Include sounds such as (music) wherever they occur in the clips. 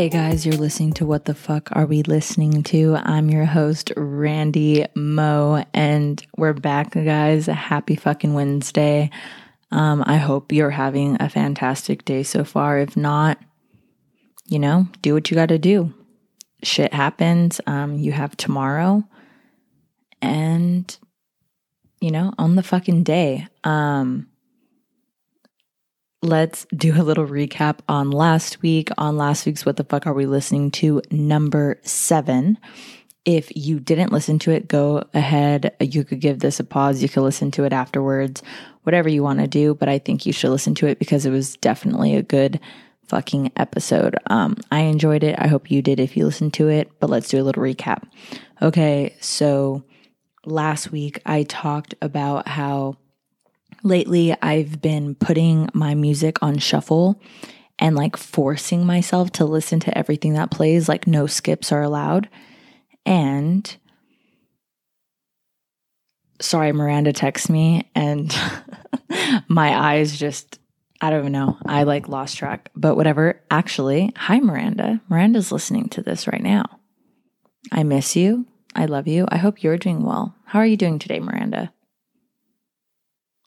Hey guys, you're listening to What the Fuck Are We Listening to? I'm your host, Randy Moe, and we're back, guys. Happy fucking Wednesday. Um, I hope you're having a fantastic day so far. If not, you know, do what you got to do. Shit happens. Um, you have tomorrow, and you know, on the fucking day. Um, let's do a little recap on last week. On last week's What the Fuck Are We Listening to? Number seven. If you didn't listen to it, go ahead. You could give this a pause. You could listen to it afterwards, whatever you want to do. But I think you should listen to it because it was definitely a good fucking episode. Um, I enjoyed it. I hope you did if you listened to it. But let's do a little recap. Okay, so last week I talked about how lately I've been putting my music on shuffle and like forcing myself to listen to everything that plays, like no skips are allowed. And sorry, Miranda texts me and (laughs) my eyes just, I don't even know. I like lost track, but whatever. Actually, hi, Miranda. Miranda's listening to this right now. I miss you. I love you. I hope you're doing well. How are you doing today, Miranda?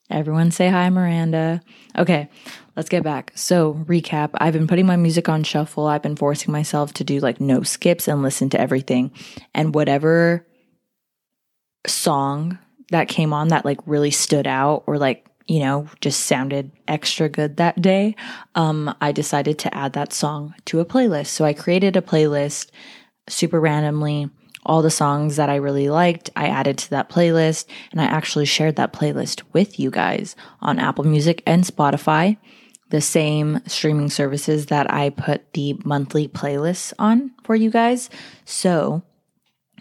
Everyone say hi, Miranda. Okay, let's get back. So, recap I've been putting my music on shuffle. I've been forcing myself to do like no skips and listen to everything. And whatever song that came on that like really stood out or like, you know, just sounded extra good that day, um, I decided to add that song to a playlist. So, I created a playlist super randomly all the songs that I really liked, I added to that playlist, and I actually shared that playlist with you guys on Apple Music and Spotify, the same streaming services that I put the monthly playlists on for you guys. So,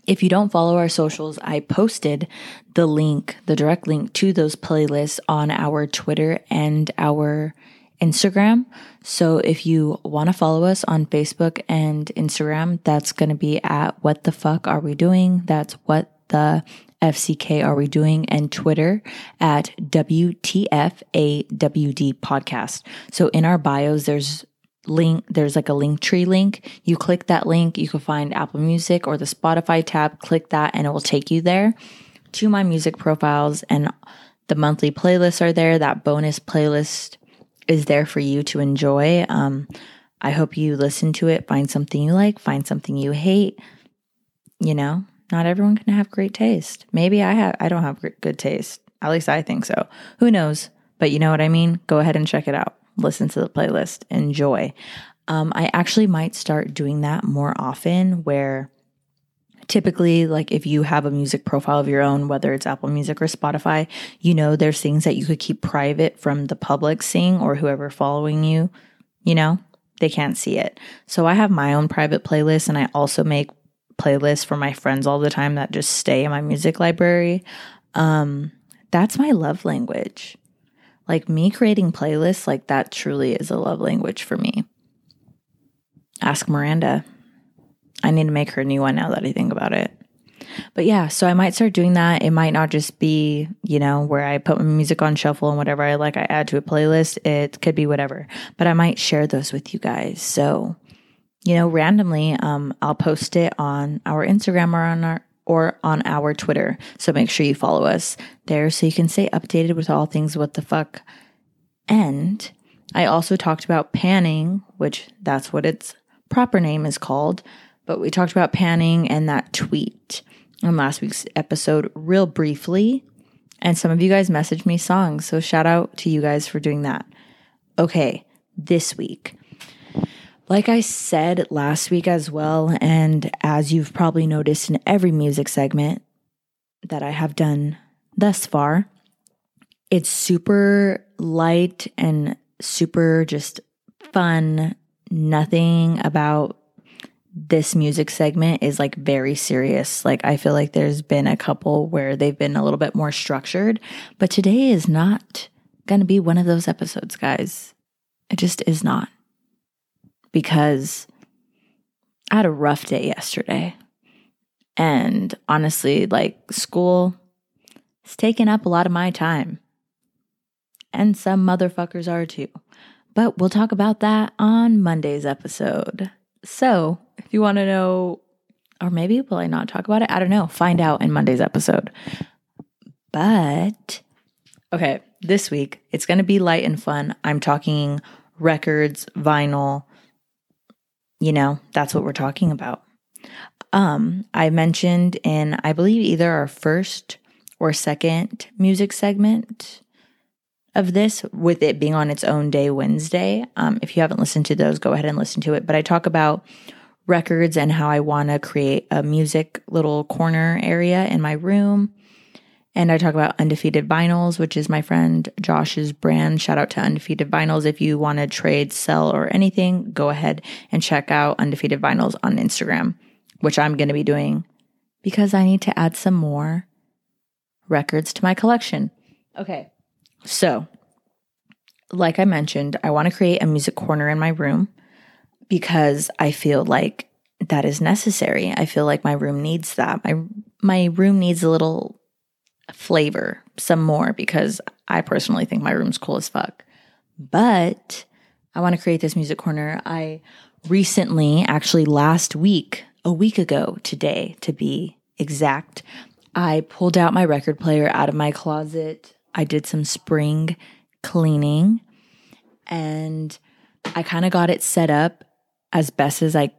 if you don't follow our socials, I posted the link, the direct link to those playlists on our Twitter and our Instagram. So if you want to follow us on Facebook and Instagram, that's going to be at what the fuck are we doing? That's what the FCK are we doing? And Twitter at WTFAWD podcast. So in our bios, there's link there's like a link tree link you click that link you can find apple music or the spotify tab click that and it will take you there to my music profiles and the monthly playlists are there that bonus playlist is there for you to enjoy. Um, I hope you listen to it, find something you like, find something you hate. You know, not everyone can have great taste. Maybe I have I don't have good taste. At least I think so. Who knows? But you know what I mean? Go ahead and check it out. Listen to the playlist. Enjoy. Um, I actually might start doing that more often where typically like if you have a music profile of your own whether it's apple music or spotify you know there's things that you could keep private from the public seeing or whoever following you you know? They can't see it. So i have my own private playlist and i also make playlists for my friends all the time that just stay in my music library. Um that's my love language. Like me creating playlists like that truly is a love language for me. Ask miranda I need to make her a new one now that I think about it. But yeah, so I might start doing that. It might not just be, you know, where I put my music on shuffle and whatever I like, I add to a playlist. It could be whatever, but I might share those with you guys. So, you know, randomly, um, I'll post it on our Instagram or on our or on our Twitter. So make sure you follow us there so you can stay updated with all things what the fuck. And I also talked about panning, which that's what its proper name is called. But we talked about panning and that tweet on last week's episode real briefly. And some of you guys messaged me songs. So shout out to you guys for doing that. Okay, this week. Like I said last week as well, and as you've probably noticed in every music segment that I have done thus far, it's super light and super just fun. Nothing about this music segment is like very serious. Like I feel like there's been a couple where they've been a little bit more structured, but today is not going to be one of those episodes, guys. It just is not. Because I had a rough day yesterday. And honestly, like school it's taken up a lot of my time. And some motherfuckers are too. But we'll talk about that on Monday's episode. So if you want to know, or maybe will I not talk about it? I don't know. Find out in Monday's episode. But okay, this week it's going to be light and fun. I'm talking records, vinyl. You know, that's what we're talking about. Um, I mentioned in, I believe, either our first or second music segment of this, with it being on its own day, Wednesday. Um, if you haven't listened to those, go ahead and listen to it. But I talk about records and how I want to create a music little corner area in my room. And I talk about Undefeated Vinyls, which is my friend Josh's brand. Shout out to Undefeated Vinyls. If you want to trade, sell, or anything, go ahead and check out Undefeated Vinyls on Instagram which I'm going to be doing because I need to add some more records to my collection. Okay. So, like I mentioned, I want to create a music corner in my room because I feel like that is necessary. I feel like my room needs that. My my room needs a little flavor, some more because I personally think my room's cool as fuck. But I want to create this music corner. I recently, actually last week, a week ago today, to be exact, I pulled out my record player out of my closet. I did some spring cleaning and I kind of got it set up as best as I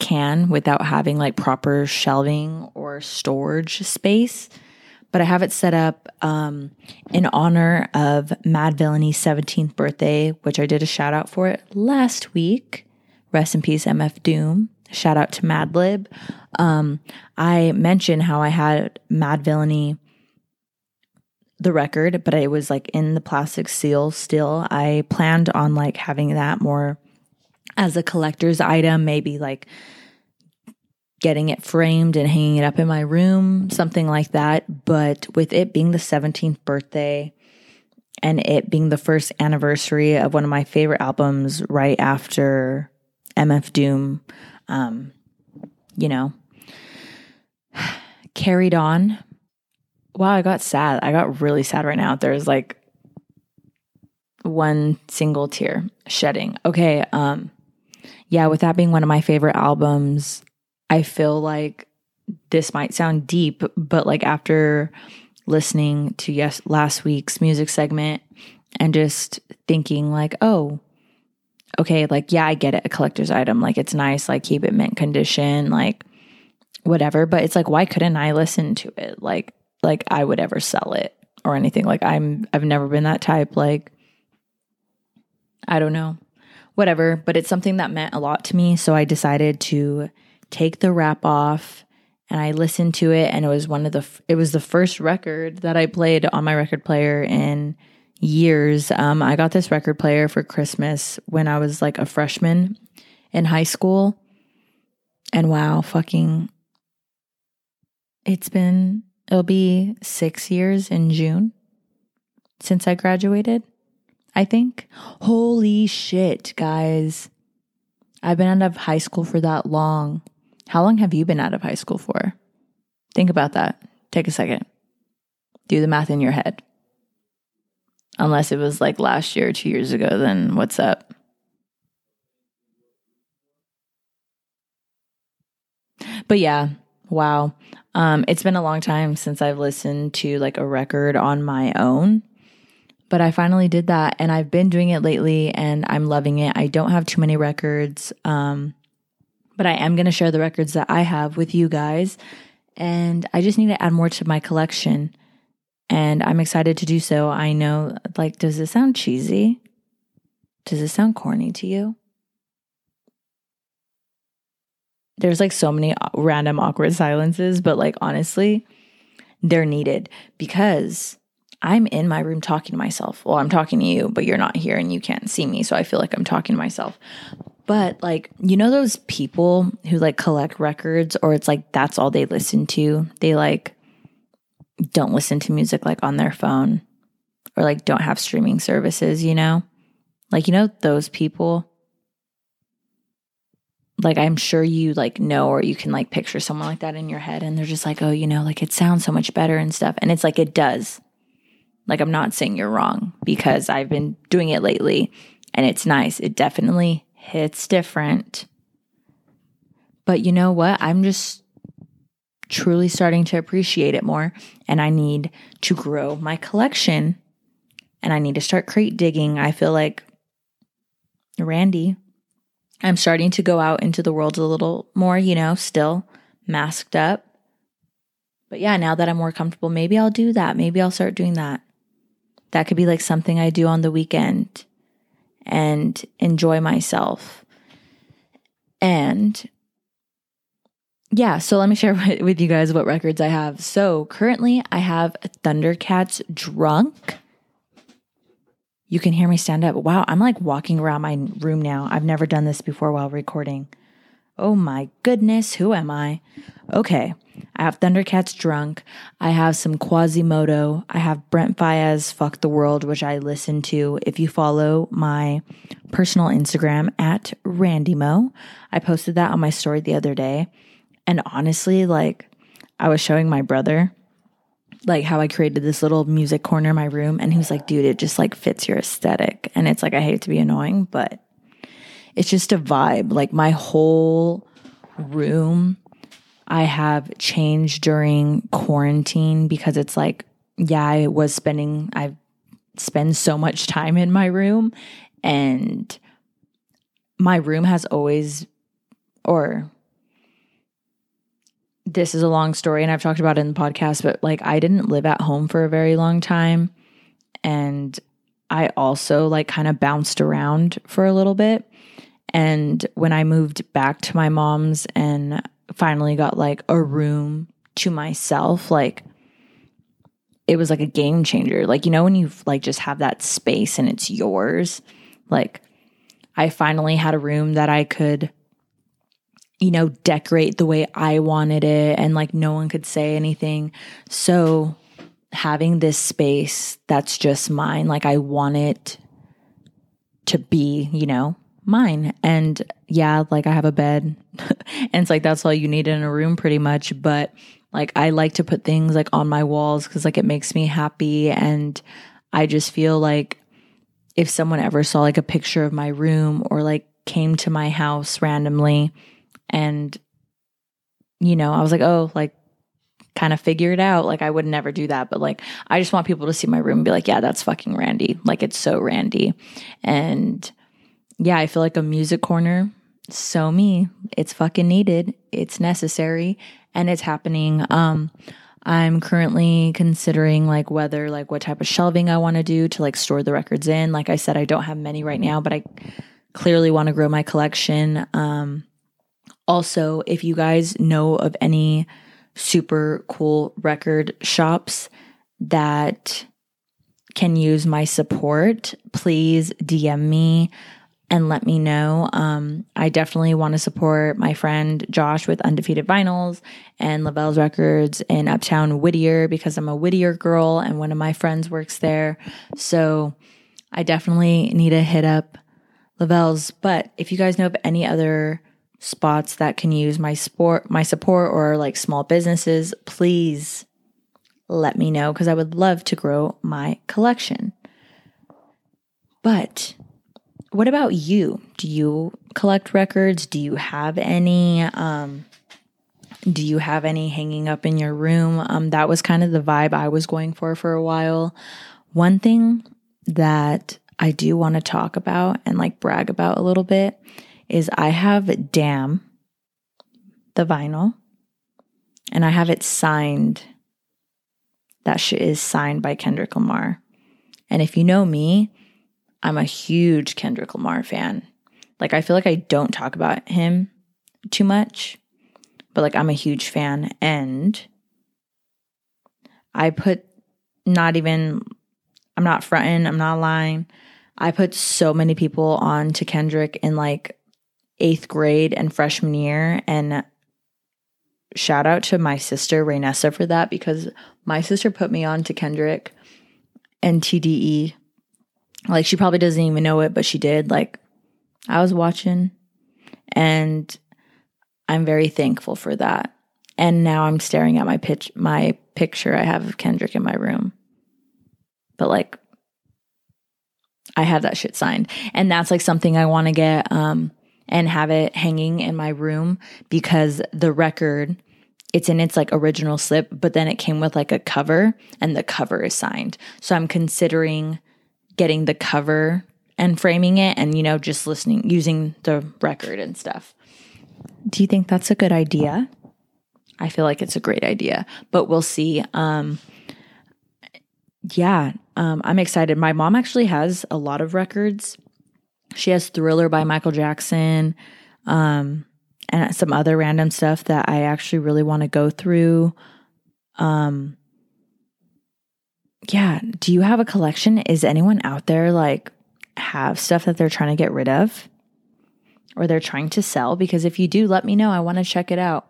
can without having like proper shelving or storage space. But I have it set up um, in honor of Madvillainy's 17th birthday, which I did a shout out for it last week. Rest in peace, MF Doom. Shout out to Madlib. Um, I mentioned how I had Madvillainy, the record, but it was like in the plastic seal still. I planned on like having that more as a collector's item, maybe like getting it framed and hanging it up in my room, something like that. But with it being the 17th birthday and it being the first anniversary of one of my favorite albums right after MF Doom, um, you know, (sighs) carried on. Wow, I got sad. I got really sad right now. There's like one single tear shedding. Okay, um yeah, with that being one of my favorite albums, I feel like this might sound deep, but like after listening to yes last week's music segment and just thinking like, "Oh, okay, like, yeah, I get it, a collector's item. Like, it's nice, like, keep it mint condition, like, whatever. But it's like, why couldn't I listen to it? Like, like I would ever sell it or anything. Like, I'm, I've never been that type. Like, I don't know, whatever. But it's something that meant a lot to me. So I decided to take the wrap off and I listened to it. And it was one of the, it was the first record that I played on my record player in years. Um, I got this record player for Christmas when I was like a freshman in high school. And wow, fucking, it's been, it'll be six years in June since I graduated, I think. Holy shit, guys. I've been out of high school for that long. How long have you been out of high school for? Think about that. Take a second. Do the math in your head. Unless it was like last year or two years ago, then what's up? But yeah, wow. Um, it's been a long time since I've listened to like a record on my own. But I finally did that and I've been doing it lately and I'm loving it. I don't have too many records. Um, but I am going to share the records that I have with you guys. And I just need to add more to my collection and I'm excited to do so. I know, like, does this sound cheesy? Does this sound corny to you? There's like so many random awkward silences, but like, honestly, they're needed because I'm in my room talking to myself. Well, I'm talking to you, but you're not here and you can't see me. So I feel like I'm talking to myself. But like, you know, those people who like collect records or it's like that's all they listen to? They like, don't listen to music like on their phone or like don't have streaming services, you know? Like, you know, those people. Like, I'm sure you like know or you can like picture someone like that in your head and they're just like, oh, you know, like it sounds so much better and stuff. And it's like, it does. Like, I'm not saying you're wrong because I've been doing it lately and it's nice. It definitely hits different. But you know what? I'm just truly starting to appreciate it more. And I need to grow my collection and I need to start crate digging. I feel like Randy, I'm starting to go out into the world a little more, you know, still masked up. But yeah, now that I'm more comfortable, maybe I'll do that. Maybe I'll start doing that. That could be like something I do on the weekend and enjoy myself. And yeah, so let me share (laughs) with you guys what records I have. So currently, I have Thundercat's Drunk. You can hear me stand up. Wow, I'm like walking around my room now. I've never done this before while recording. Oh my goodness, who am I? Okay, I have Thundercat's Drunk. I have some Quasimoto. I have Brent Faiyaz Fuck the World, which I listen to. If you follow my personal Instagram at Randymo, I posted that on my story the other day. And honestly, like I was showing my brother like how I created this little music corner in my room and he was like, dude, it just like fits your aesthetic. And it's like I hate to be annoying, but it's just a vibe. Like my whole room I have changed during quarantine because it's like, yeah, I was spending I spend so much time in my room and my room has always or this is a long story and I've talked about it in the podcast, but like I didn't live at home for a very long time. And I also like kind of bounced around for a little bit. And when I moved back to my mom's and finally got like a room to myself, like it was like a game changer. Like, you know, when you like just have that space and it's yours, like I finally had a room that I could you know, decorate the way I wanted it and like no one could say anything. So having this space that's just mine, like I want it to be, you know, mine. And yeah, like I have a bed (laughs) and it's like that's all you need in a room pretty much, but like I like to put things like on my walls cuz like it makes me happy and I just feel like if someone ever saw like a picture of my room or like came to my house randomly, and, you know, I was like, oh, like, kind of figure it out. Like, I would never do that. But, like, I just want people to see my room and be like, yeah, that's fucking Randy. Like, it's so Randy. And yeah, I feel like a music corner, so me. It's fucking needed. It's necessary and it's happening. Um, I'm currently considering like whether like what type of shelving I want to do to like store the records in. Like I said, I don't have many right now, but I clearly want to grow my collection. Um, also, if you guys know of any super cool record shops that can use my support, please DM me and let me know. Um, I definitely want to support my friend Josh with Undefeated Vinyls and Lavelle's Records in Uptown Whittier because I'm a Whittier girl and one of my friends works there. So I definitely need to hit up Lavelle's. But if you guys know of any other spots that can use my sport my support or like small businesses, please let me know because I would love to grow my collection. But what about you? Do you collect records? Do you have any um do you have any hanging up in your room? Um that was kind of the vibe I was going for for a while. One thing that I do want to talk about and like brag about a little bit is I have Damn, the vinyl, and I have it signed. That shit is signed by Kendrick Lamar. And if you know me, I'm a huge Kendrick Lamar fan. Like, I feel like I don't talk about him too much, but like, I'm a huge fan. And I put not even, I'm not fronting, I'm not lying. I put so many people on to Kendrick in like eighth grade and freshman year. And shout out to my sister, Raynessa, for that because my sister put me on to Kendrick and TDE. Like, she probably doesn't even know it, but she did. Like, I was watching and I'm very thankful for that. And now I'm staring at my pitch, my picture I have of Kendrick in my room. but like I have that shit signed. And that's like something I want to get um and have it hanging in my room because the record it's in its like original slip, but then it came with like a cover and the cover is signed. So I'm considering getting the cover and framing it and you know just listening using the record and stuff. Do you think that's a good idea? I feel like it's a great idea, but we'll see. Um yeah, um, I'm excited. My mom actually has a lot of records. She has Thriller by Michael Jackson, um, and some other random stuff that I actually really want to go through. Um, yeah. Do you have a collection? Is anyone out there like have stuff that they're trying to get rid of or they're trying to sell? Because if you do, let me know. I want to check it out.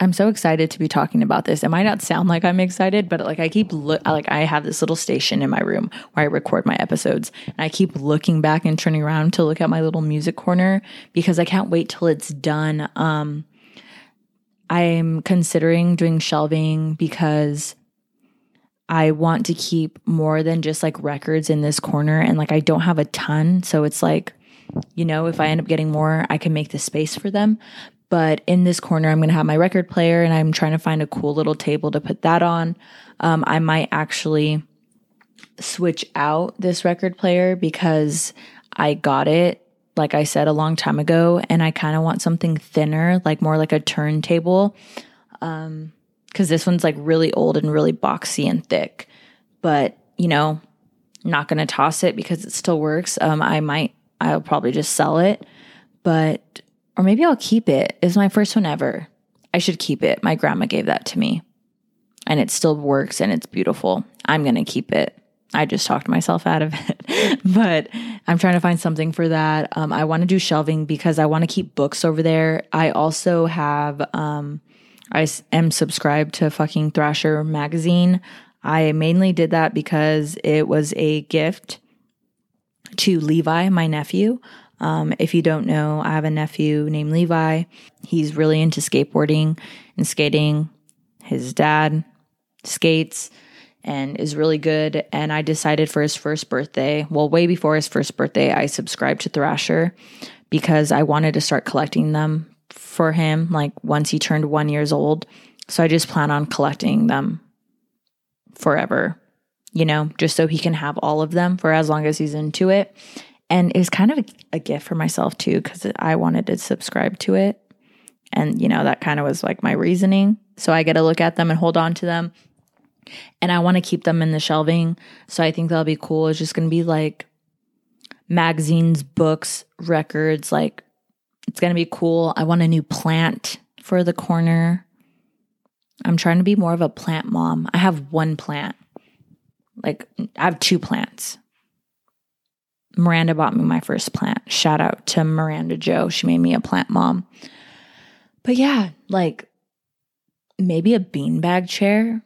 I'm so excited to be talking about this. It might not sound like I'm excited, but like I keep like I have this little station in my room where I record my episodes, and I keep looking back and turning around to look at my little music corner because I can't wait till it's done. Um, I'm considering doing shelving because I want to keep more than just like records in this corner, and like I don't have a ton, so it's like you know, if I end up getting more, I can make the space for them. But in this corner, I'm going to have my record player and I'm trying to find a cool little table to put that on. Um, I might actually switch out this record player because I got it, like I said, a long time ago. And I kind of want something thinner, like more like a turntable. Um, cause this one's like really old and really boxy and thick. But, you know, not going to toss it because it still works. Um, I might, I'll probably just sell it. But or maybe I'll keep it. It's my first one ever. I should keep it. My grandma gave that to me. And it still works and it's beautiful. I'm going to keep it. I just talked myself out of (laughs) it. but I'm trying to find something for that. Um, I want to do shelving because I want to keep books over there. I also have, um, I am subscribed to fucking Thrasher magazine. I mainly did that because it was a gift to Levi, my nephew. Um, if you don't know, I have a nephew named Levi. He's really into skateboarding and skating. His dad skates and is really good. And I decided for his first birthday, well, way before his first birthday, I subscribed to Thrasher because I wanted to start collecting them for him, like once he turned one years old. So I just plan on collecting them forever, you know, just so he can have all of them for as long as he's into it. And it was kind of a, a gift for myself too, because I wanted to subscribe to it. And, you know, that kind of was like my reasoning. So I get to look at them and hold on to them. And I want to keep them in the shelving. So I think that'll be cool. It's just going to be like magazines, books, records. Like, it's going to be cool. I want a new plant for the corner. I'm trying to be more of a plant mom. I have one plant. Like, I have two plants. Miranda bought me my first plant. Shout out to Miranda Joe. She made me a plant mom. But yeah, like maybe a beanbag chair.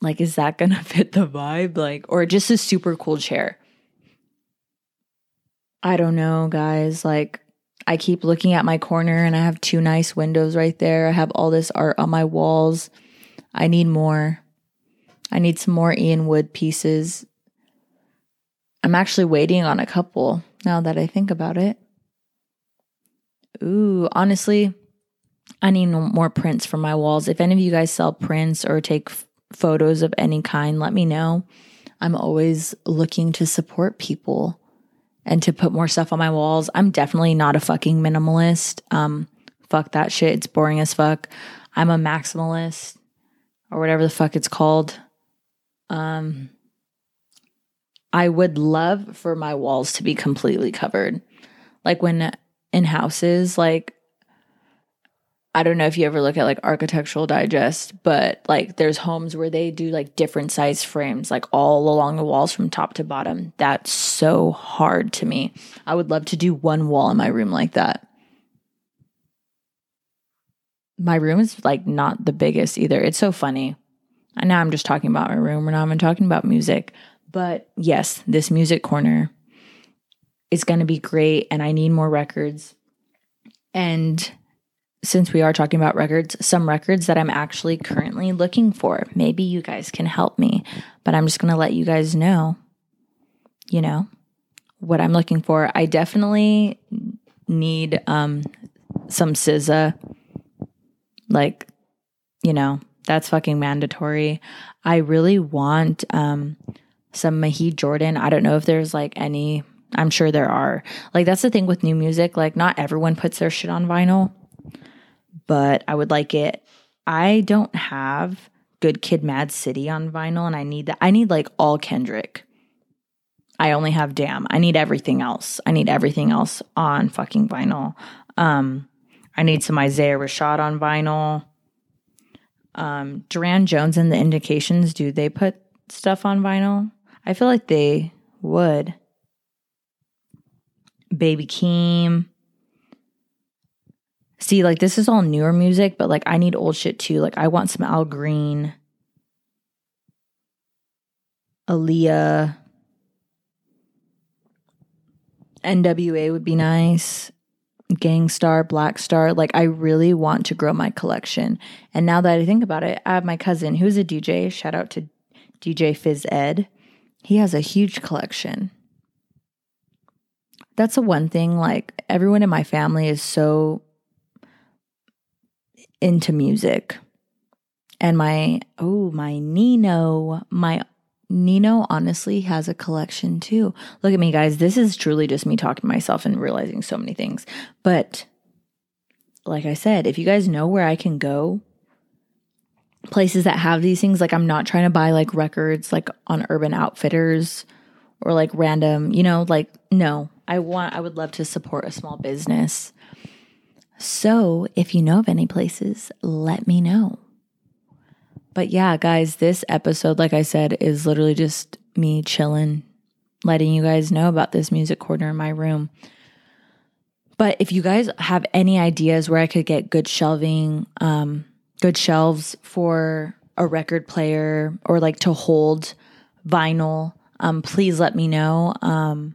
Like, is that gonna (laughs) fit the vibe? Like, or just a super cool chair? I don't know, guys. Like, I keep looking at my corner and I have two nice windows right there. I have all this art on my walls. I need more. I need some more Ian Wood pieces. I'm actually waiting on a couple now that I think about it. Ooh, honestly, I need more prints for my walls. If any of you guys sell prints or take f- photos of any kind, let me know. I'm always looking to support people and to put more stuff on my walls. I'm definitely not a fucking minimalist. Um, fuck that shit. It's boring as fuck. I'm a maximalist or whatever the fuck it's called. Um, I would love for my walls to be completely covered. Like when in houses, like I don't know if you ever look at like Architectural Digest, but like there's homes where they do like different size frames, like all along the walls from top to bottom. That's so hard to me. I would love to do one wall in my room like that. My room is like not the biggest either. It's so funny. And now I'm just talking about my room. We're not even talking about music. But yes, this music corner is going to be great and I need more records. And since we are talking about records, some records that I'm actually currently looking for. Maybe you guys can help me, but I'm just going to let you guys know, you know, what I'm looking for. I definitely need um some SZA. Like, you know, that's fucking mandatory. I really want um some Majid Jordan. I don't know if there's like any I'm sure there are. Like that's the thing with new music, like not everyone puts their shit on vinyl but I would like it. I don't have Good Kid Mad City on vinyl, and I need that. I need like all Kendrick. I only have Damn. I need everything else. I need everything else on fucking vinyl. Um, I need some Isaiah Rashad on vinyl. Um, Durand Jones and the Indications, do they put stuff on vinyl? I feel like they would. Baby Keem. See, like this is all newer music, but like I need old shit too. Like I want some Al Green, Aaliyah, NWA would be nice. Gang Starr, Black Star. Like, I really want to grow my collection. And now that I think about it, I have my cousin who's a DJ. Shout out to DJ Fizz Ed. He has a huge collection. That's the one thing. Like, everyone in my family is so into music. And my, oh, my Nino, my Nino honestly has a collection too. Look at me, guys. This is truly just me talking to myself and realizing so many things. But like I said, if you guys know where I can go, places that have these things, like I'm not trying to buy like records like on Urban Outfitters or like random, you know, like no. I want I would love to support a small business so if you know of any places, let me know. But yeah, guys, this episode, like I said, is literally just me chilling, letting you guys know about this music corner in my room. But if you guys have any ideas where I could get good shelving, um, good shelves for a record player or like to hold vinyl, um, please let me know. Um,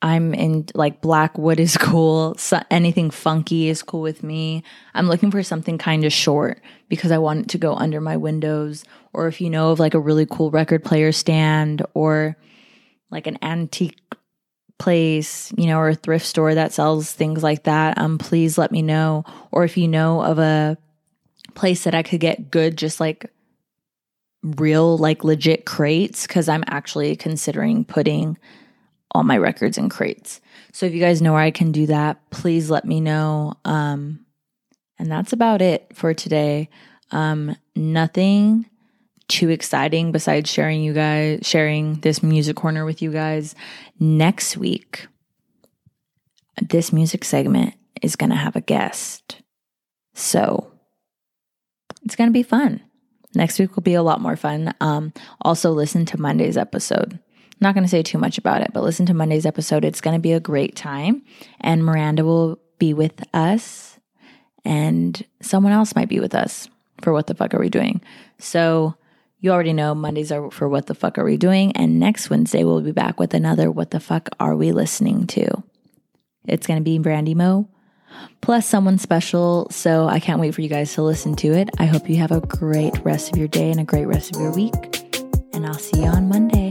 I'm in like black wood is (laughs) cool. So anything funky is cool with me. I'm looking for something kind of short because I want it to go under my windows. Or if you know of like a really cool record player stand or like an antique place, you know, or a thrift store that sells things like that, um, please let me know. Or if you know of a place that I could get good, just like real, like legit crates, because I'm actually considering putting all my records in crates. So if you guys know where I can do that, please let me know. Um, and that's about it for today. Um, nothing too exciting besides sharing you guys sharing this music corner with you guys. Next week, this music segment is going to have a guest. So it's going to be fun. Next week will be a lot more fun. Um, also, listen to Monday's episode not going to say too much about it, but listen to Monday's episode. It's going to be a great time. And Miranda will be with us, and someone else might be with us for What the Fuck Are We Doing? So you already know Mondays are for What the Fuck Are We Doing? And next Wednesday, we'll be back with another What the Fuck Are We Listening to? It's going to be Brandy Mo plus someone special. So I can't wait for you guys to listen to it. I hope you have a great rest of your day and a great rest of your week. And I'll see you on Monday.